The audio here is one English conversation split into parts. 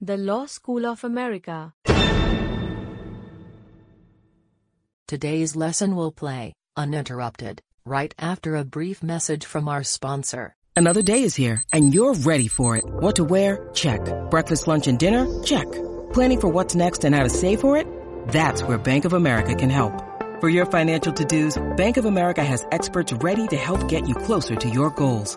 The Law School of America. Today's lesson will play, uninterrupted, right after a brief message from our sponsor. Another day is here, and you're ready for it. What to wear? Check. Breakfast, lunch, and dinner? Check. Planning for what's next and how to save for it? That's where Bank of America can help. For your financial to-dos, Bank of America has experts ready to help get you closer to your goals.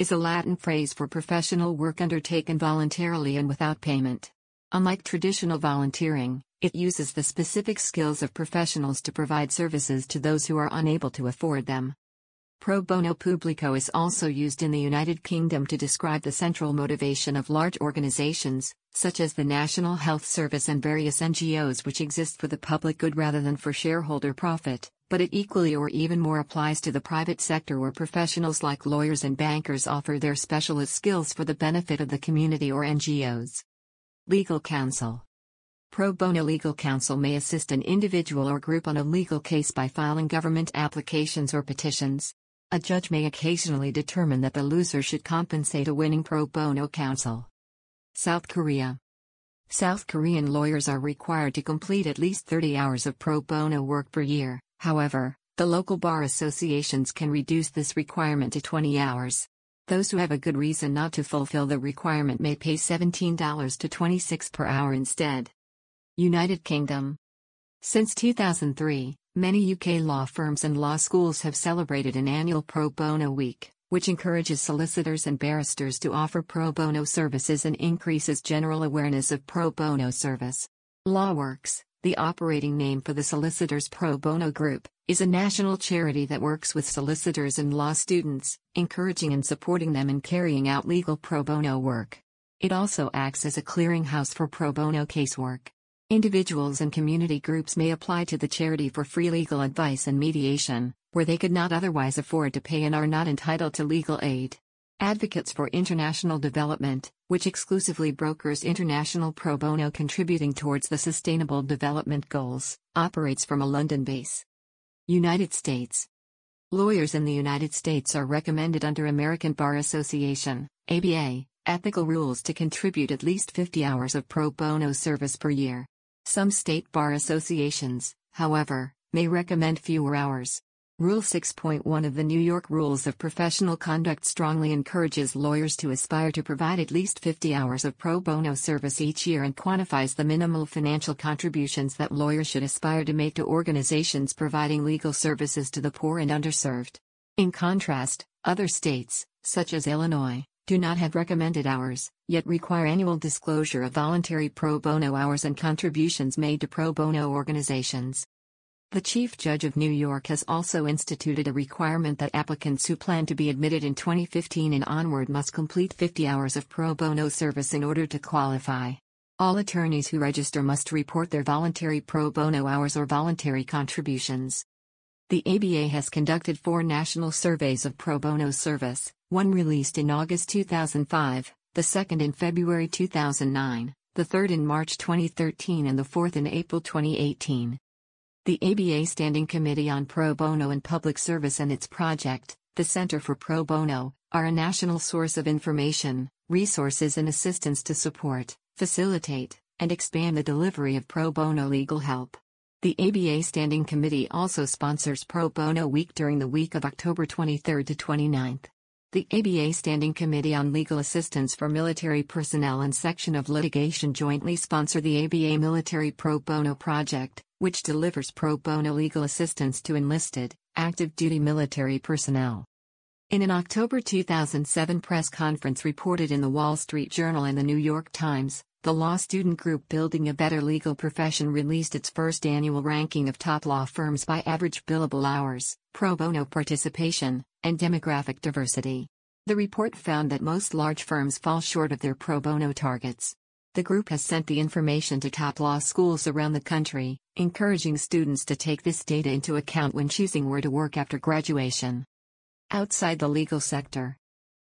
is a Latin phrase for professional work undertaken voluntarily and without payment. Unlike traditional volunteering, it uses the specific skills of professionals to provide services to those who are unable to afford them. Pro bono publico is also used in the United Kingdom to describe the central motivation of large organizations, such as the National Health Service and various NGOs which exist for the public good rather than for shareholder profit, but it equally or even more applies to the private sector where professionals like lawyers and bankers offer their specialist skills for the benefit of the community or NGOs. Legal counsel Pro bono legal counsel may assist an individual or group on a legal case by filing government applications or petitions. A judge may occasionally determine that the loser should compensate a winning pro bono counsel. South Korea South Korean lawyers are required to complete at least 30 hours of pro bono work per year, however, the local bar associations can reduce this requirement to 20 hours. Those who have a good reason not to fulfill the requirement may pay $17 to 26 per hour instead. United Kingdom Since 2003, Many UK law firms and law schools have celebrated an annual pro bono week, which encourages solicitors and barristers to offer pro bono services and increases general awareness of pro bono service. LawWorks, the operating name for the Solicitors Pro Bono Group, is a national charity that works with solicitors and law students, encouraging and supporting them in carrying out legal pro bono work. It also acts as a clearinghouse for pro bono casework. Individuals and community groups may apply to the charity for free legal advice and mediation, where they could not otherwise afford to pay and are not entitled to legal aid. Advocates for International Development, which exclusively brokers international pro bono contributing towards the Sustainable Development Goals, operates from a London base. United States Lawyers in the United States are recommended under American Bar Association, ABA, ethical rules to contribute at least 50 hours of pro bono service per year. Some state bar associations, however, may recommend fewer hours. Rule 6.1 of the New York Rules of Professional Conduct strongly encourages lawyers to aspire to provide at least 50 hours of pro bono service each year and quantifies the minimal financial contributions that lawyers should aspire to make to organizations providing legal services to the poor and underserved. In contrast, other states, such as Illinois, do not have recommended hours, yet require annual disclosure of voluntary pro bono hours and contributions made to pro bono organizations. The Chief Judge of New York has also instituted a requirement that applicants who plan to be admitted in 2015 and onward must complete 50 hours of pro bono service in order to qualify. All attorneys who register must report their voluntary pro bono hours or voluntary contributions. The ABA has conducted four national surveys of pro bono service, one released in August 2005, the second in February 2009, the third in March 2013, and the fourth in April 2018. The ABA Standing Committee on Pro Bono and Public Service and its project, the Center for Pro Bono, are a national source of information, resources, and assistance to support, facilitate, and expand the delivery of pro bono legal help. The ABA Standing Committee also sponsors Pro Bono Week during the week of October 23 to 29. The ABA Standing Committee on Legal Assistance for Military Personnel and Section of Litigation jointly sponsor the ABA Military Pro Bono Project, which delivers pro bono legal assistance to enlisted, active duty military personnel. In an October 2007 press conference reported in the Wall Street Journal and the New York Times, the law student group Building a Better Legal Profession released its first annual ranking of top law firms by average billable hours, pro bono participation, and demographic diversity. The report found that most large firms fall short of their pro bono targets. The group has sent the information to top law schools around the country, encouraging students to take this data into account when choosing where to work after graduation. Outside the legal sector,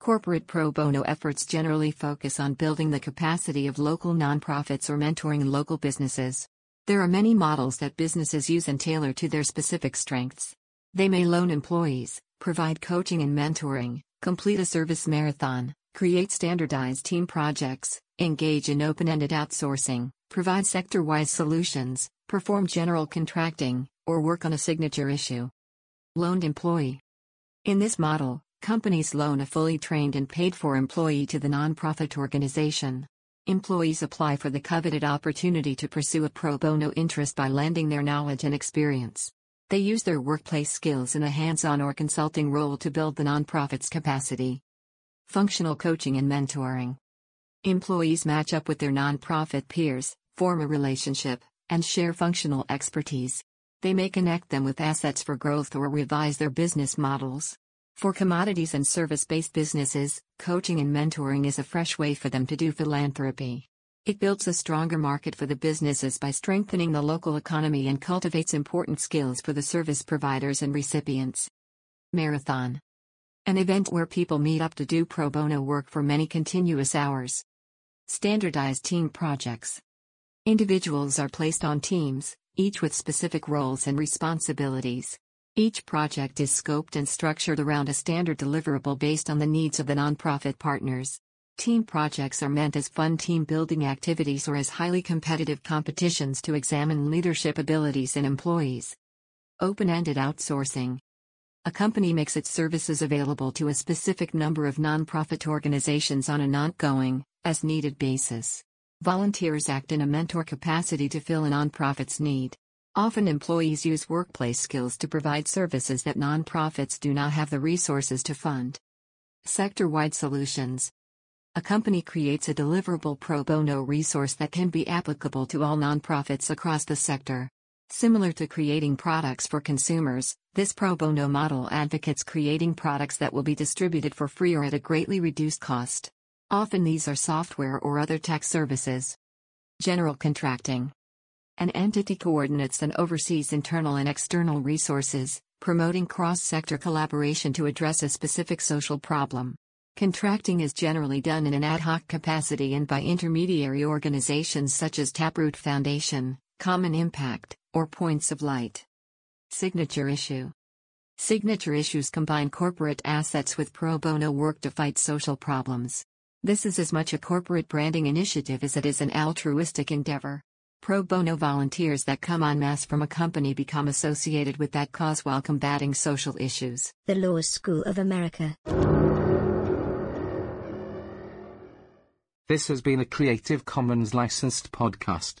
corporate pro bono efforts generally focus on building the capacity of local nonprofits or mentoring local businesses. There are many models that businesses use and tailor to their specific strengths. They may loan employees, provide coaching and mentoring, complete a service marathon, create standardized team projects, engage in open ended outsourcing, provide sector wise solutions, perform general contracting, or work on a signature issue. Loaned employee. In this model, companies loan a fully trained and paid for employee to the nonprofit organization. Employees apply for the coveted opportunity to pursue a pro bono interest by lending their knowledge and experience. They use their workplace skills in a hands on or consulting role to build the nonprofit's capacity. Functional coaching and mentoring. Employees match up with their nonprofit peers, form a relationship, and share functional expertise. They may connect them with assets for growth or revise their business models. For commodities and service based businesses, coaching and mentoring is a fresh way for them to do philanthropy. It builds a stronger market for the businesses by strengthening the local economy and cultivates important skills for the service providers and recipients. Marathon An event where people meet up to do pro bono work for many continuous hours. Standardized team projects. Individuals are placed on teams, each with specific roles and responsibilities. Each project is scoped and structured around a standard deliverable based on the needs of the nonprofit partners. Team projects are meant as fun team building activities or as highly competitive competitions to examine leadership abilities in employees. Open ended outsourcing. A company makes its services available to a specific number of nonprofit organizations on an ongoing, as needed basis. Volunteers act in a mentor capacity to fill a nonprofit's need. Often employees use workplace skills to provide services that nonprofits do not have the resources to fund. Sector wide solutions. A company creates a deliverable pro bono resource that can be applicable to all nonprofits across the sector. Similar to creating products for consumers, this pro bono model advocates creating products that will be distributed for free or at a greatly reduced cost. Often these are software or other tech services. General contracting. An entity coordinates and oversees internal and external resources, promoting cross sector collaboration to address a specific social problem. Contracting is generally done in an ad hoc capacity and by intermediary organizations such as Taproot Foundation, Common Impact, or Points of Light. Signature Issue Signature issues combine corporate assets with pro bono work to fight social problems. This is as much a corporate branding initiative as it is an altruistic endeavor. Pro bono volunteers that come en masse from a company become associated with that cause while combating social issues. The Law School of America. This has been a Creative Commons licensed podcast.